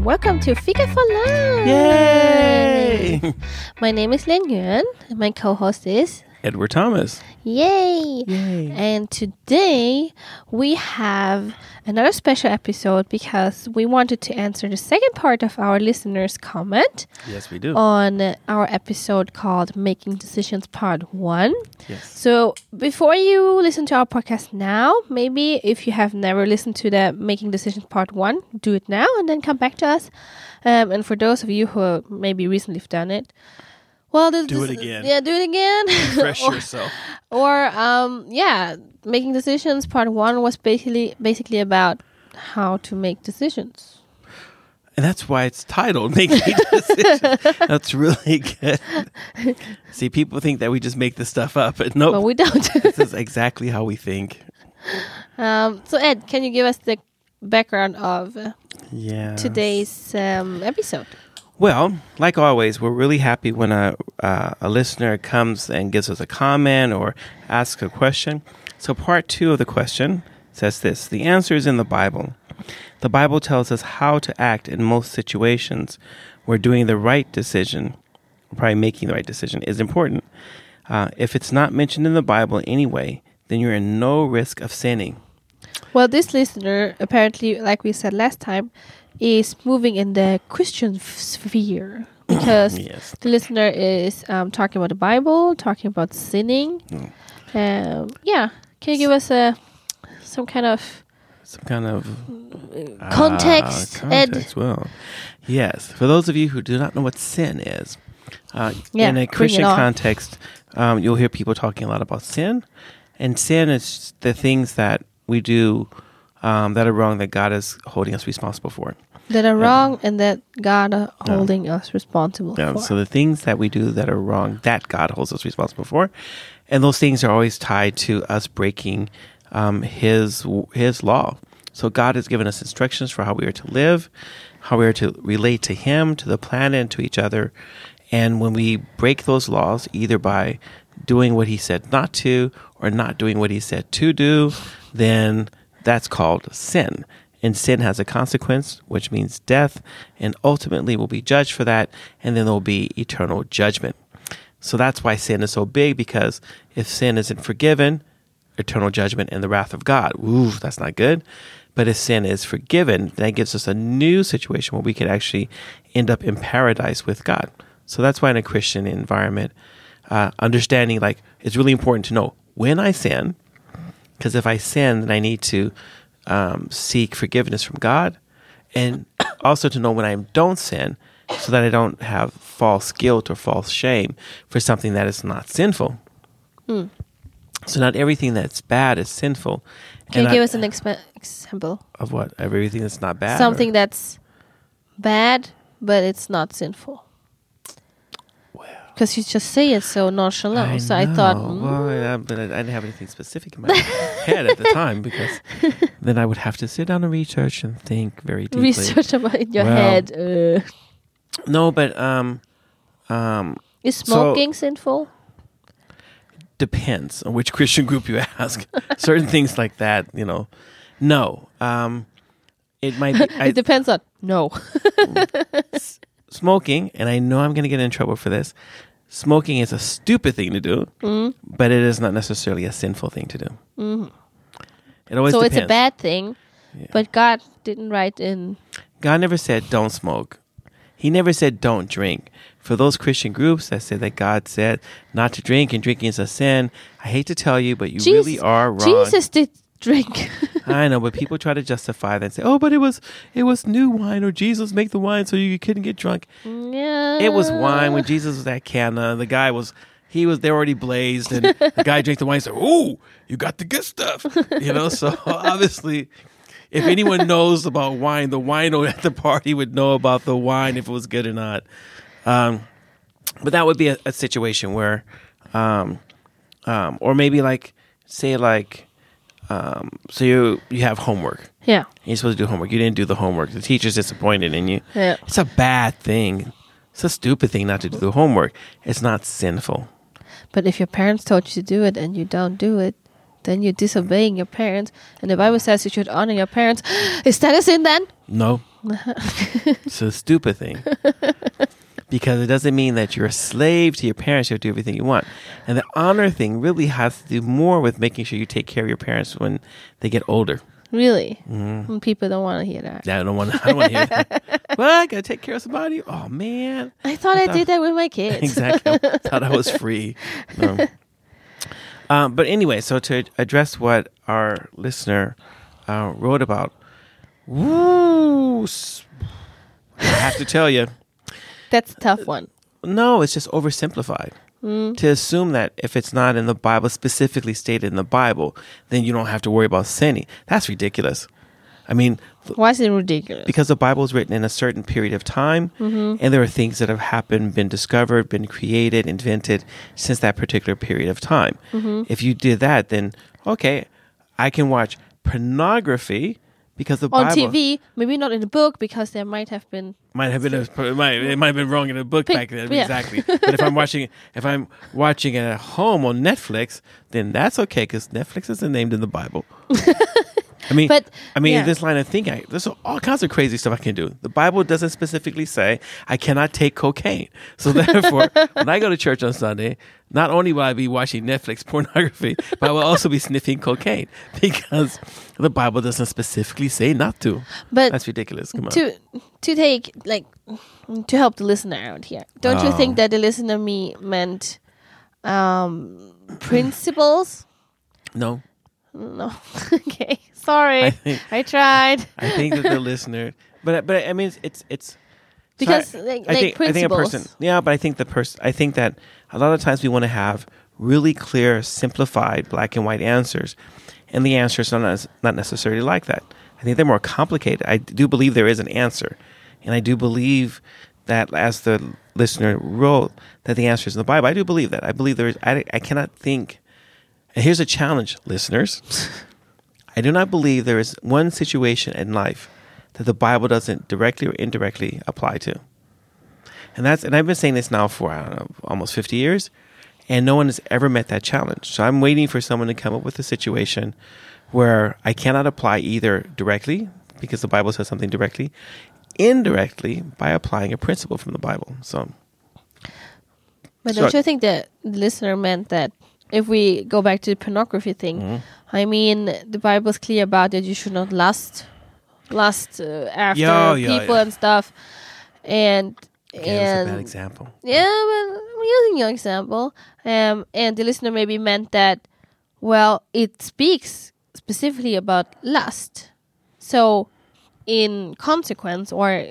and welcome to Fika for Life. Yay! My name is Lin Yuan, and my co-host is Edward Thomas. Yay! Yay. And today we have another special episode because we wanted to answer the second part of our listeners' comment Yes, we do. on our episode called Making Decisions Part 1. yes. So, before you listen to our podcast now, maybe if you have never listened to the Making Decisions Part 1, do it now and then come back to us. Um, and for those of you who maybe recently have done it, well, this, Do it again. Yeah, do it again. Refresh or, yourself. or, um, yeah, Making Decisions Part 1 was basically basically about how to make decisions. And that's why it's titled Making Decisions. that's really good. See, people think that we just make this stuff up, but no, But we don't. this is exactly how we think. um, so, Ed, can you give us the background of uh, Yeah. today's um, episode? Well, like always, we're really happy when a uh, a listener comes and gives us a comment or asks a question. So, part two of the question says this: the answer is in the Bible. The Bible tells us how to act in most situations where doing the right decision, probably making the right decision, is important. Uh, if it's not mentioned in the Bible anyway, then you're in no risk of sinning. Well, this listener, apparently, like we said last time, is moving in the Christian f- sphere because Yes. the listener is um, talking about the Bible, talking about sinning. Mm. Um, yeah, can you give us a some kind of Some kind of context, Ah, Ed? context. Well, yes. For those of you who do not know what sin is, uh, Yeah, in a Christian context, um, you'll hear people talking a lot about sin, and sin is the things that we do um, that are wrong that God is holding us responsible for. that are wrong and that God are holding us responsible Yeah, for? so the things that we do that are wrong that God holds us responsible for, and those things are always tied to us breaking um, His His law. So God has given us instructions for how we are to live, how we are to relate to Him, to the planet, and to each other. And when we break those laws, either by doing what He said not to or not doing what He said to do, then that's called sin. And sin has a consequence, which means death, and ultimately we'll be judged for that, and then there will be eternal judgment. So that's why sin is so big, because if sin isn't forgiven, eternal judgment and the wrath of God. Ooh, that's not good. But if sin is forgiven, that gives us a new situation where we could actually end up in paradise with God. So that's why in a Christian environment, uh, understanding like it's really important to know when I sin, because if I sin, then I need to um, seek forgiveness from God, and also to know when I don't sin, so that I don't have false guilt or false shame for something that is not sinful. So not everything that's bad is sinful. can you give I- us an exp- example? of what everything that's not bad? or- Something that's bad, but it's not sinful. Because you just say it so nonchalant. so I thought, mm, well, yeah, but I, I didn't have anything specific in my head at the time because then I would have to sit down and research and think very deeply. research about in your Well, head. Uh, No, but um, um, is so- smoking sinful? depends on which Christian group you ask. Certain things like that, you know, no. Um, it might be I, it depends on no. smoking, and I know I'm going to get in trouble for this. Smoking is a stupid thing to do, Mm. but it is not necessarily a sinful thing to do. It always so depends. it's a bad thing, Yeah. but God didn't write in. God never said don't smoke. He never said don't drink. For those Christian groups that say that God said not to drink and drinking is a sin, I hate to tell you, but you Jesus, really are wrong. Jesus did drink. I know, but people try to justify that and say, "Oh, but it was it was new wine, or Jesus make the wine so you couldn't get drunk." yeah. It was wine when Jesus was at Cana. The guy was he was they already blazed, and the guy drank the wine. and Said, "Oh, you got the good stuff," you know. So obviously, if anyone knows about wine, the wino at the party would know about the wine if it was good or not. Um, but that would be a, a situation where, um, um, or maybe like say like, um, so you you have homework. Yeah. You're supposed to do homework. You didn't do the homework. The teacher's disappointed in you. Yeah. It's a bad thing. It's a stupid thing not to do the homework. It's not sinful. But if your parents told you to do it and you don't do it, then you're disobeying your parents. And the Bible says you should honor your parents. Is that a sin then? No, it's a stupid thing. because it doesn't mean that you're a slave to your parents. You have to do everything you want. And the honor thing really has to do more with making sure you take care of your parents when they get older. Really? Mm-hmm. Mm, People don't want to hear that. Yeah, I don't want. I don't want to hear that. well, I gotta take care of somebody. Oh man, I thought I, thought- did that with my kids. exactly. I thought I was free. No. Um, but anyway, so to address what our listener uh, wrote about, woo, I have to tell you, That's a tough one. no, it's just oversimplified. Mm. To assume that if it's not in the Bible, specifically stated in the Bible, then you don't have to worry about sinning. That's ridiculous. I mean, Why is it ridiculous? because the Bible is written in a certain period of time, mm-hmm. and there are things that have happened, been discovered, been created, invented since that particular period of time. Mm-hmm. If you did that, then okay, I can watch pornography because the On Bible TV, maybe not in the book because there might have been. might have been a, it might it might have been wrong in the book Pick- back then yeah. exactly. but if I'm watching if I'm watching it at home on Netflix, then that's okay because Netflix isn't named in the Bible. I mean, But, I mean, yeah. this line of thinking, there's all kinds of crazy stuff I can do. The Bible doesn't specifically say I cannot take cocaine. So therefore, when I go to church on Sunday, not only will I be watching Netflix pornography, but I will also be sniffing cocaine because the Bible doesn't specifically say not to. But That's ridiculous. Come on. to to take like to help the listener out here. Don't you Oh. think that the listener me meant um principles? no. No. okay. Sorry. I I, tried. I think that the listener, but but I mean it's it's, it's Because, like- I like think I think a person, yeah, but I think the person, I think that a lot of times we want to have really clear, simplified, black and white answers, and the answers are not not necessarily like that. I think they're more complicated. I do believe there is an answer, and I do believe that as the listener wrote that the answer is in the Bible. I do believe that. I believe there is. I, I cannot think. And here's a challenge, listeners. I do not believe there is one situation in life that the Bible doesn't directly or indirectly apply to. And that's and I've been saying this now for I don't know, almost 50 years and no one has ever met that challenge. So I'm waiting for someone to come up with a situation where I cannot apply either directly because the Bible says something directly, indirectly by applying a principle from the Bible. So But So- don't you think that the listener meant that if we go back to the pornography thing, Mm-hmm. I mean, the Bible's clear about that you should not lust, lust uh, after Yeah, yeah, people yeah. and stuff, and again, it's a bad example. yeah, but I'm using your example. Um, and the listener maybe meant that, well, it speaks specifically about lust. So, in consequence or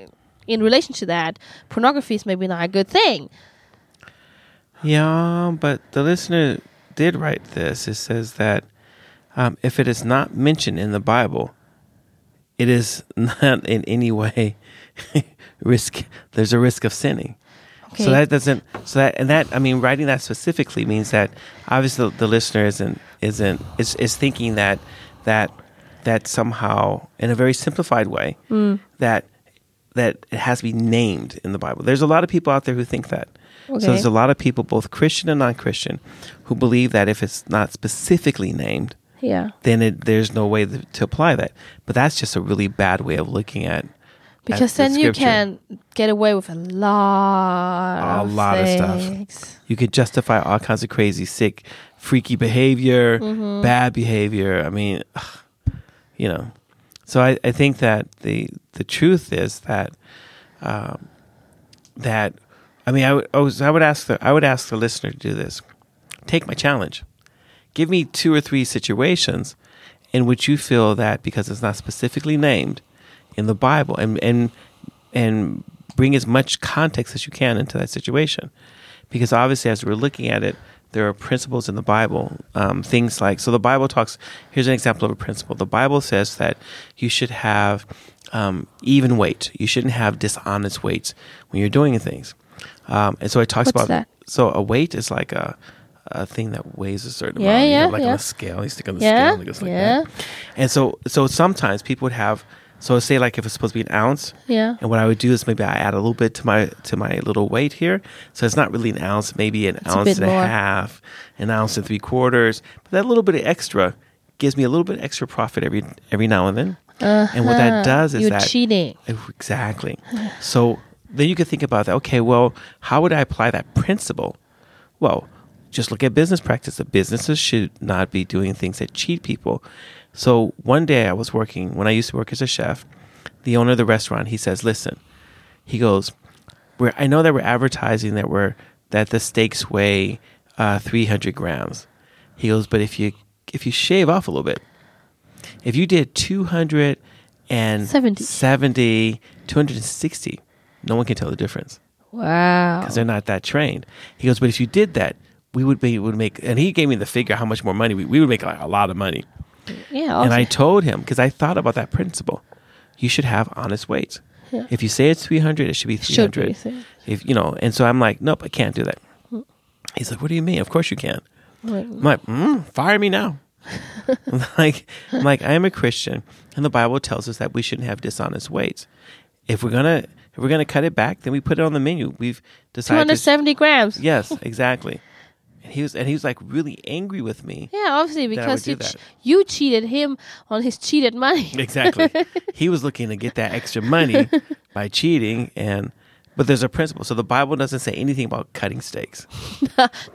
in relation to that, pornography is maybe not a good thing. Yeah, but the listener did write this. It says that um, if it is not mentioned in the Bible, it is not in any way risk. There's a risk of sinning. Okay. So that doesn't. So that and that. I mean, writing that specifically means that obviously the, listener isn't isn't is is thinking that that that somehow in a very simplified way that that it has to be named in the Bible. There's a lot of people out there who think that. Okay. So there's a lot of people, both Christian and non-Christian, who believe that if it's not specifically named, Yeah. then it, there's no way th- to apply that. But that's just a really bad way of looking at. at Because the then you can get away with a lot A of lot of stuff. You could justify all kinds of crazy, sick, freaky behavior, Mm-hmm. bad behavior. I mean, you know. So I, I think that the the truth is that um, that I mean I would was, I would ask the I would ask the listener to do this. Take my challenge. Give me two or three situations in which you feel that because it's not specifically named in the Bible and and and bring as much context as you can into that situation. Because obviously as we're looking at it, there are principles in the Bible, um, things like so the Bible talks here's an example of a principle. The Bible says that you should have um, even weight. You shouldn't have dishonest weights when you're doing things. Um, and so it talks What's about that? so a weight is like a a thing that weighs a certain Yeah, amount. You yeah, have like on a scale. You stick on the Yeah, scale and it goes like yeah. that. And so so sometimes people would have so say like if it's supposed to be an ounce, Yeah. and what I would do is maybe I add a little bit to my to my little weight here. So it's not really an ounce, maybe an a ounce bit and more. a half, an ounce and three quarters. But that little bit of extra gives me a little bit extra profit every every now and then. And what that does is Uh-huh. You're that cheating. Exactly. So then you could think about that. Okay, well, how would I apply that principle? Well, just look at business practice. The businesses should not be doing things that cheat people. So one day I was working when I used to work as a chef. The owner of the restaurant he says, "Listen," he goes, "We're I know that we're advertising that we're that the steaks weigh uh, 300 grams." He goes, "But if you if you shave off a little bit, if you did 200 and 70. 70, 260, no one can tell the difference Wow. because they're not that trained. He goes, but if you did that, we would be would make, and he gave me the figure how much more money we, we would make like a lot of money. Yeah. And I told him because I thought about that principle. You should have honest weights. Yeah. If you say it's 300, it should be Should be, 300. so- if you know, and so I'm like, nope, I can't do that. He's like, what do you mean? Of course you can. Like, I'm like, mm, fire me now. like, I'm like, I am a Christian, and the Bible tells us that we shouldn't have dishonest weights. If we're gonna, if we're gonna cut it back, then we put it on the menu. We've decided. To, 270 grams. yes, exactly. And he was, and he was like really angry with me. Yeah, obviously because you you cheated him on his cheated money. Exactly. he was looking to get that extra money by cheating, and but there's a principle. So the Bible doesn't say anything about cutting steaks.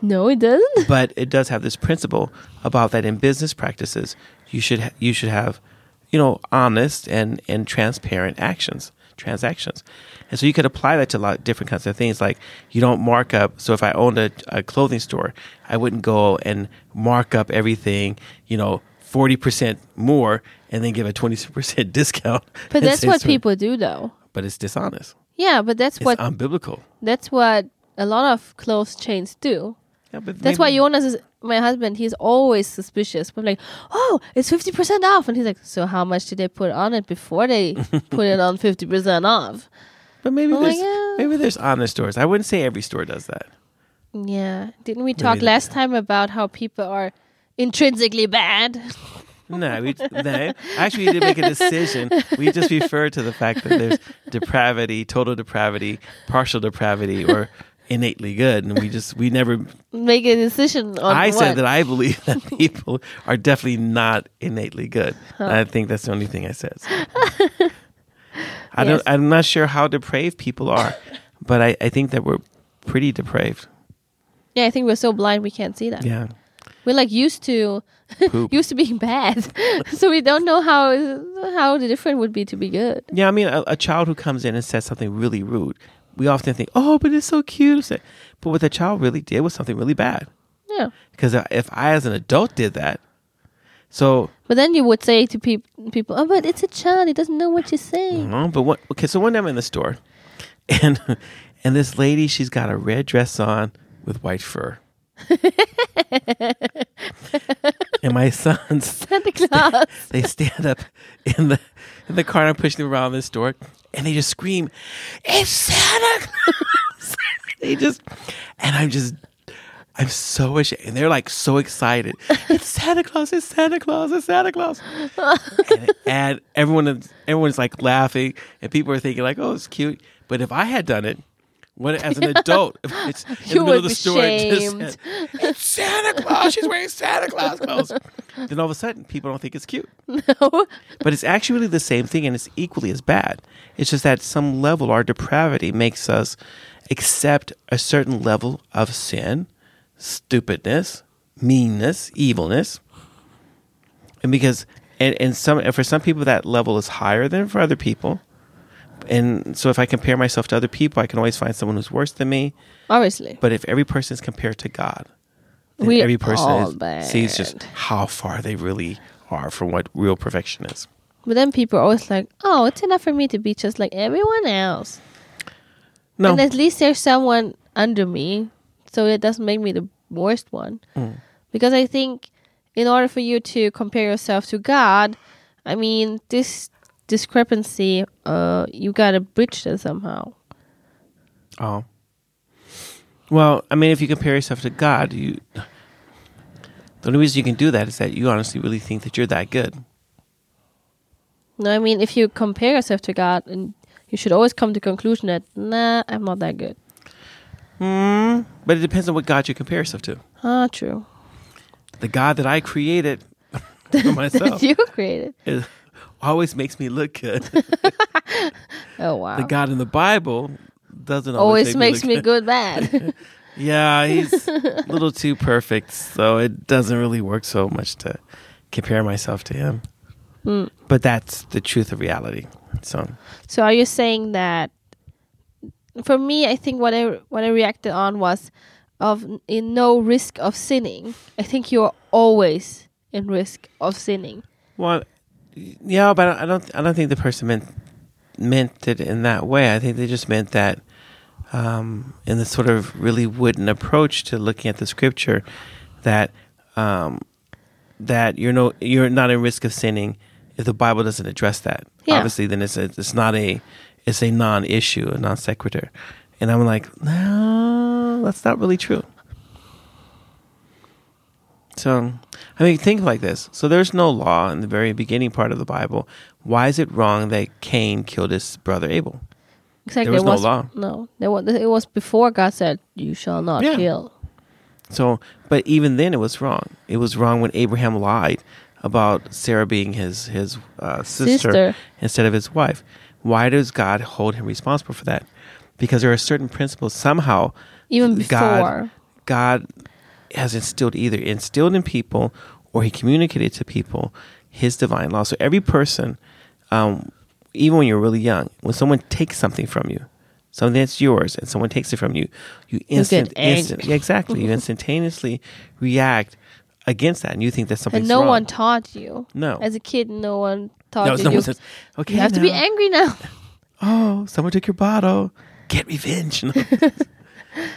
no, it doesn't. but it does have this principle about that in business practices you should ha- you should have you know honest and and transparent actions transactions and so you could apply that to a lot of different kinds of things like you don't mark up so if i owned a, a clothing store i wouldn't go and mark up everything you know 40% more and then give a 20% discount But that's what people do, though. but it's dishonest Yeah, but that's it's what unbiblical that's what a lot of clothes chains do. Yeah, but That's why Jonas is my husband. He's always suspicious. But like, oh, it's fifty percent off, and he's like, so how much did they put on it before they put it on fifty percent off? but maybe my there's God. maybe there's honest stores i wouldn't say every store does that Yeah, didn't we talk Maybe last time about how people are intrinsically bad? No, we no. Actually, we didn't make a decision. We just referred to the fact that there's depravity, total depravity, partial depravity, or innately good, and we just we never. Make a decision on. I what? said that I believe that people are definitely not innately good. And I think that's the only thing I said. So. I Yes. don't. I'm not sure how depraved people are, but I, I think that we're pretty depraved. Yeah, I think we're so blind we can't see that. Yeah. We're like used to used to being bad, so we don't know how how the different would be to be good. Yeah, I mean, a, a child who comes in and says something really rude, we often think, "Oh, but it's so cute." But what the child really did was something really bad. Yeah, Because if I, as an adult, did that, so but then you would say to peop- people, "Oh, but it's a child; he doesn't know what you're saying." no, but what? Okay, so one day I'm in the store, and and this lady, she's got a red dress on with white fur, and my sons Santa Claus. they stand up in the in the car and I'm pushing them around this store and they just scream, It's Santa Claus They just and I'm just I'm so ashamed. And they're like so excited. It's Santa Claus, it's Santa Claus, it's Santa Claus. and, and everyone is everyone's like laughing and people are thinking like, oh, it's cute. But if I had done it, when as an adult, it's in You the middle of the store, it just it's Santa Claus. She's wearing Santa Claus clothes. then all of a sudden, people don't think it's cute. No, But it's actually the same thing, and it's equally as bad. It's just that some level, our depravity makes us accept a certain level of sin, stupidness, meanness, evilness, and because and, and some and for some people that level is higher than for other people. And so if I compare myself to other people, I can always find someone who's worse than me. obviously. But if every person is compared to God, then We every person all is, sees just how far they really are from what real perfection is. But then people are always like, "Oh, it's enough for me to be just like everyone else." No, And at least there's someone under me, so it doesn't make me the worst one. Mm. Because I think in order for you to compare yourself to God, I mean, this discrepancy, uh, you gotta bridge that somehow. Oh. Well, I mean, if you compare yourself to God, you. The only reason you can do that is that you honestly really think that you're that good. No, I mean, if you compare yourself to God, and you should always come to the conclusion that, nah, I'm not that good. Hmm. But it depends on what God you compare yourself to. Ah, true. The God that I created for myself you created. is. Always makes me look good. Oh wow. the God in the Bible doesn't always, always makes look me good bad. Yeah, he's a little too perfect, so it doesn't really work so much to compare myself to him. Hmm. But that's the truth of reality. So so are you saying that for me I think what I what I reacted on was of in no risk of sinning. I think you're always in risk of sinning. Well, yeah, but I don't. I don't think the person meant meant it in that way. I think they just meant that um, in the sort of really wooden approach to looking at the scripture, that um, that you're no you're not in risk of sinning if the Bible doesn't address that. Yeah. Obviously, then it's a, it's not a it's a non-issue, a non sequitur. And I'm like, no, that's not really true. So, I mean, think like this. So, there's no law in the very beginning part of the Bible. Why is it wrong that Cain killed his brother Abel? Exactly. There was it no law. No, there was, it was before God said, "You shall not Yeah. kill." So, but even then, it was wrong. It was wrong when Abraham lied about Sarah being his his uh, sister, Sister. instead of his wife. Why does God hold him responsible for that? Because there are certain principles somehow Even before. God, God has instilled either instilled in people or He communicated to people His divine law. So every person, um, even when you're really young, when someone takes something from you, something that's yours, and someone takes it from you, you instant, angry. instant, yeah, exactly, you instantaneously react against that, and you think that something. and no wrong. one taught you. No. As a kid, no one taught no, you. someone you, says, "Okay, you have to be angry now. oh, someone took your bottle. Get revenge. you know?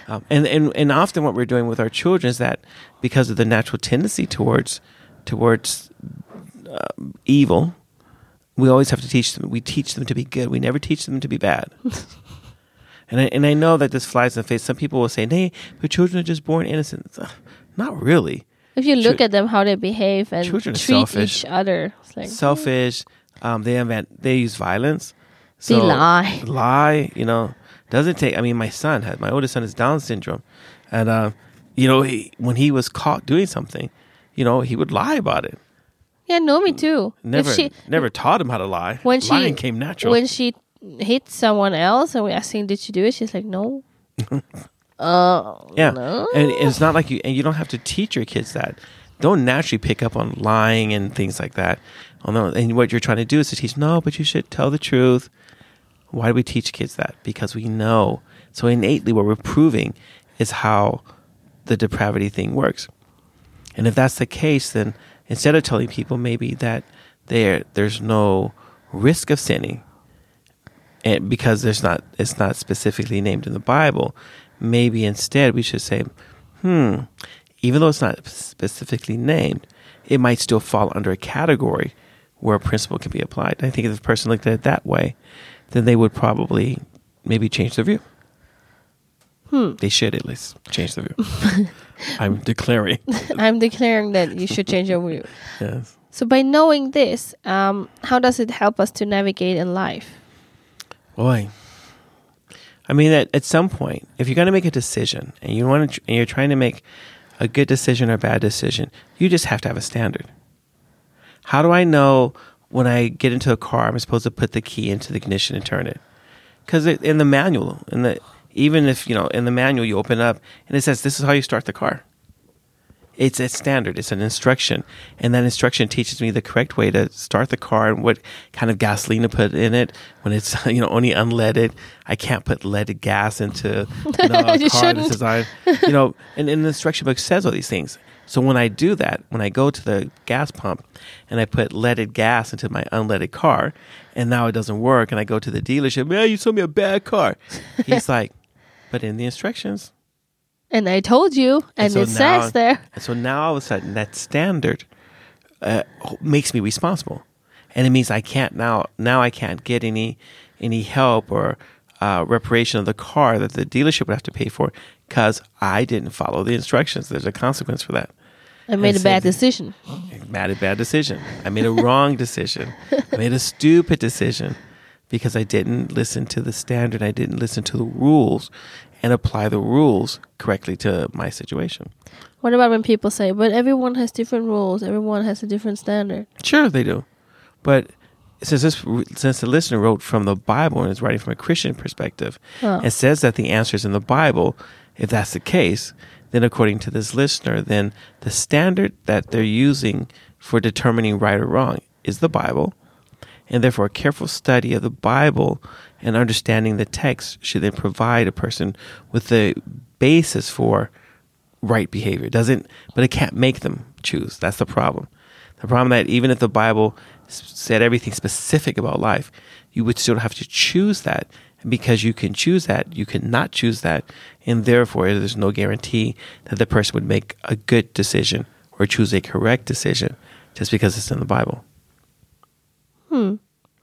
Um, and, and and often what we're doing with our children is that because of the natural tendency towards towards uh, evil, we always have to teach them. We teach them to be good. We never teach them to be bad. and I, and I know that this flies in the face. Some people will say, "Hey, but children are just born innocent." Ugh, Not really. If you look Chil- at them, how they behave and Children are treat selfish. each other, it's like Selfish. Um, they invent. They use violence. They lie. lie you know doesn't take i mean my son had my oldest son has down syndrome. And uh, you know he, when he was caught doing something you know he would lie about it. Yeah, no, me too. Never she, never taught him how to lie. when she lying came natural. when she hit someone else and we asking did she do it? She's like no. Uh yeah. no. And it's not like you and you don't have to teach your kids that. Don't naturally pick up on lying and things like that. Although and what you're trying to do is to teach no but you should tell the truth why do we teach kids that? Because we know. So innately what we're proving is how the depravity thing works. And if that's the case then instead of telling people maybe that there there's no risk of sinning and because there's not it's not specifically named in the bible maybe instead we should say hmm even though it's not specifically named it might still fall under a category where a principle can be applied. I think if the person looked at it that way then they would probably maybe change their view. Hmm. they should at least change their view. I'm declaring. I'm declaring that you should change your view. Yes. So by knowing this um how does it help us to navigate in life? Boy, I mean, at, at some point, if you're going to make a decision and you want to, and you're trying to make a good decision or a bad decision, you just have to have a standard. How do I know when I get into a car, I'm supposed to put the key into the ignition and turn it? Because in the manual, in the even if you know in the manual you open up and it says this is how you start the car. It's a standard. It's an instruction, and that instruction teaches me the correct way to start the car and what kind of gasoline to put in it when it's you know only unleaded. I can't put leaded gas into you know, a You car that's designed. You know, and, and the instruction book says all these things. So when I do that, when I go to the gas pump and I put leaded gas into my unleaded car, and now it doesn't work, and I go to the dealership, man, you sold me a bad car. He's like, but in the instructions, and i told you and, so it now- says there. and so now all of a sudden that standard uh, makes me responsible, and it means I can't now now I can't get any any help or uh, reparation of the car that the dealership would have to pay for because I didn't follow the instructions. There's a consequence for that. i made a bad decision I made a bad decision. I made a wrong decision. I made a stupid decision because I didn't listen to the standard. I didn't listen to the rules and apply the rules correctly to my situation. what about when people say but everyone has different rules everyone has a different standard Sure, they do. But since this since the listener wrote from the Bible and is writing from a Christian perspective, Oh. and says that the answer is in the Bible, if that's the case, then according to this listener, then the standard that they're using for determining right or wrong is the Bible, and therefore a careful study of the Bible and understanding the text should then provide a person with the basis for right behavior. Doesn't, but it can't make them choose. That's the problem. The problem that even if the Bible said everything specific about life, you would still have to choose that. Because you can choose that, you cannot choose that, and therefore there's no guarantee that the person would make a good decision or choose a correct decision just because it's in the Bible. Hmm.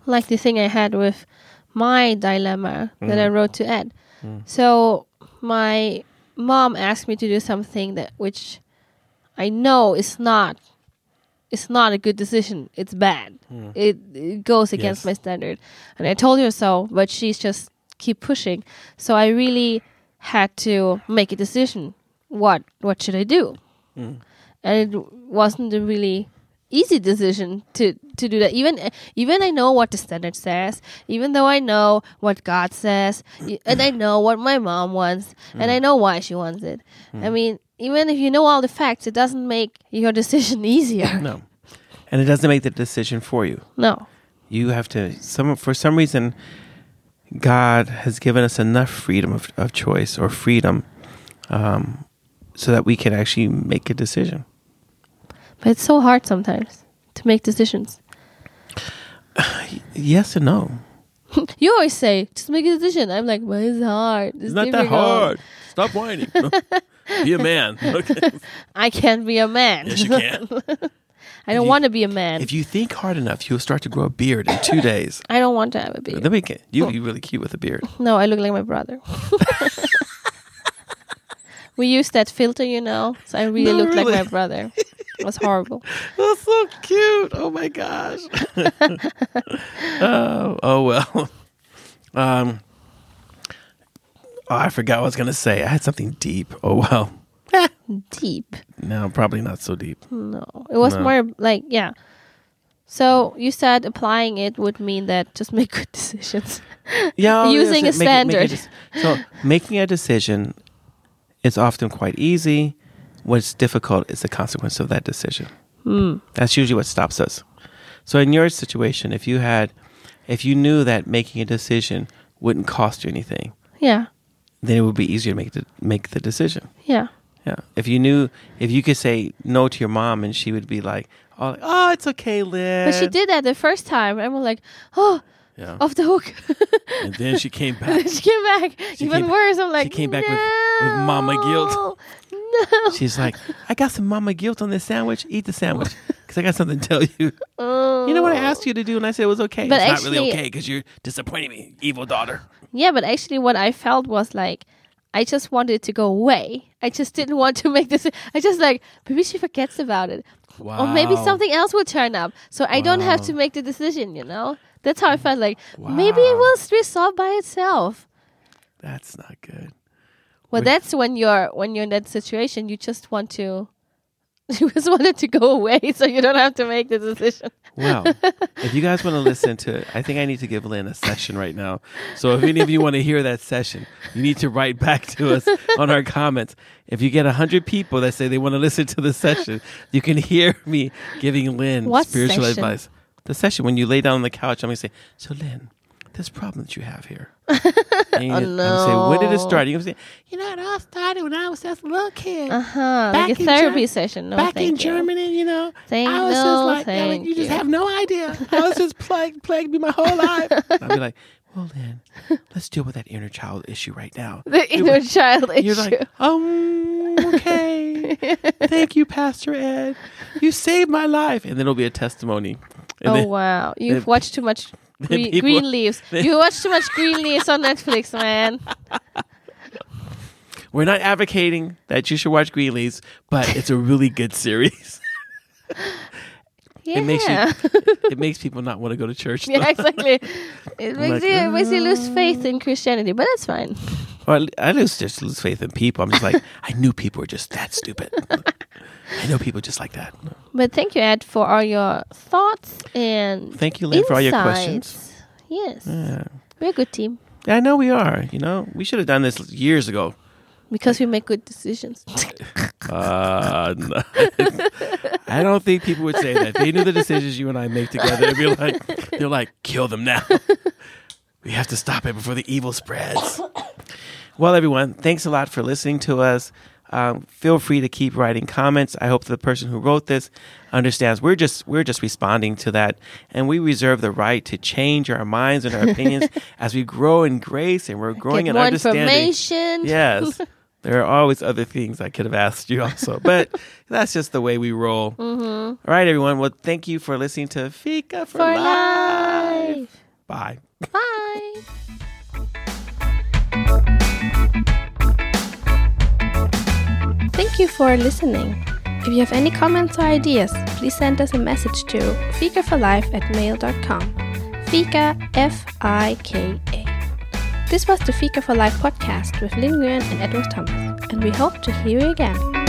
like the thing I had with my dilemma that I mm-hmm. wrote to Ed. Mm. So my mom asked me to do something that which I know is not it's not a good decision. It's bad. Mm. It, it goes against Yes. my standard. And I told her so, but she's just keep pushing. So I really had to make a decision. What what should I do? Mm. and it wasn't a really easy decision to to do that even even i know what the standard says even though i know what god says and i know what my mom wants and i mm. know why she wants it i mm. mean even if you know all the facts it doesn't make your decision easier No. And it doesn't make the decision for you. no You have to some for some reason God has given us enough freedom of, of choice or freedom um, so that we can actually make a decision. but it's so hard sometimes to make decisions Yes and no. you always say just make a decision i'm like well it's hard it's, difficult. That hard. Stop whining. Be a man. Okay. i can't be a man Yes, you can. I don't you- want to be a man If you think hard enough, you'll start to grow a beard in two days. i don't want to have a beard Then we can. You you really cute with a beard. No, I look like my brother. we used that filter, you know, so I really No, looked like my brother. It was horrible. That's so cute. Oh my gosh. oh, oh well. Um Oh, I forgot what I was gonna say. I had something deep. Oh well. Deep. No, probably not so deep. No, it was No. more like yeah. So you said applying it would mean that just make good decisions. Yeah, Using yes, a make it- make it standard. so making a decision is often quite easy. What's difficult is the consequence of that decision. Hmm. That's usually what stops us. So in your situation, if you had, if you knew that making a decision wouldn't cost you anything, Yeah, then it would be easier to make the make the decision. yeah, Yeah. If you knew, if you could say no to your mom, and she would be like, "Oh, oh it's okay, Liz." but she did that the first time, and we're like, oh, Yeah. off the hook. And then she came and then back. she came back She even came- worse. I'm like, came back with- with mama guilt. "No, No. She's like, "I got some mama guilt on this sandwich. Eat the sandwich because I got something to tell you." Oh. You know what I asked you to do, and I said it was okay. But it's not really okay because you're disappointing me, evil daughter. Yeah, but actually, what I felt was like, I just wanted it to go away. I just didn't want to make this. I just like maybe she forgets about it, or maybe something else will turn up, so I don't have to make the decision. You know, that's how I felt. Like maybe it will resolve by itself. That's not good. Well, that's when you're when you're in that situation. You just want to. You just wanted to go away, so you don't have to make the decision. Well, if you guys want to listen to it, I think I need to give Lynn a session right now. So if any of you want to hear that session, you need to write back to us on our comments. If you get 100 people that say they want to listen to the session, you can hear me giving Lynn What spiritual session? advice. The session when you lay down on the couch, I'm going to say, So, Lynn, this problem that you have here. And you're Oh, gonna- I'm say, when did it start? You're going to say, You know, it all started when I was just a little kid. Uh huh. Back Like a in therapy Ger- session. No, Back in you. Germany, you know, Thank I was no, just like, like, thank you you just have no idea. I was just plagued, plagued me my whole life. I'd be like, well, then, let's deal with that inner child issue right now. The inner child issue. You're like, um, okay. Thank you, Pastor Ed. You saved my life. And then it'll be a testimony. And oh then, wow, you've then- watched too much green, people- green leaves. You watch too much green leaves on Netflix, man. we're not advocating that you should watch Green Leaves, but it's a really good series. Yeah, It makes you, it makes people not want to go to church. yeah, exactly. It makes like, you it makes you lose mm. faith in Christianity, but that's fine. Or I lose just lose faith in people. I'm just like, I knew people were just that stupid. I know people just like that. But thank you, Ed, for all your thoughts and Thank you, Lynn, for all your questions. Yes, Yeah. we're a good team yeah, I know we are. You know, we should have done this years ago. because we make good decisions. Uh, no. I don't think people would say that. If they knew the decisions you and I make together. They'd be like, they're like, kill them now. we have to stop it before the evil spreads. Well, everyone, thanks a lot for listening to us. Um, feel free to keep writing comments. I hope the person who wrote this understands we're just we're just responding to that, and we reserve the right to change our minds and our opinions as we grow in grace and we're growing Get in more understanding. information. Yes. There are always other things I could have asked you also, but that's just the way we roll. Mm-hmm. All right, everyone. Well, thank you for listening to Fika for, For life. life. Bye. Bye. Thank you for listening. If you have any comments or ideas, please send us a message to fikaforlife at mail.com. Fika, F I K A. This was the Fika for Life podcast with Lin Nguyen and Edward Thomas, and we hope to hear you again.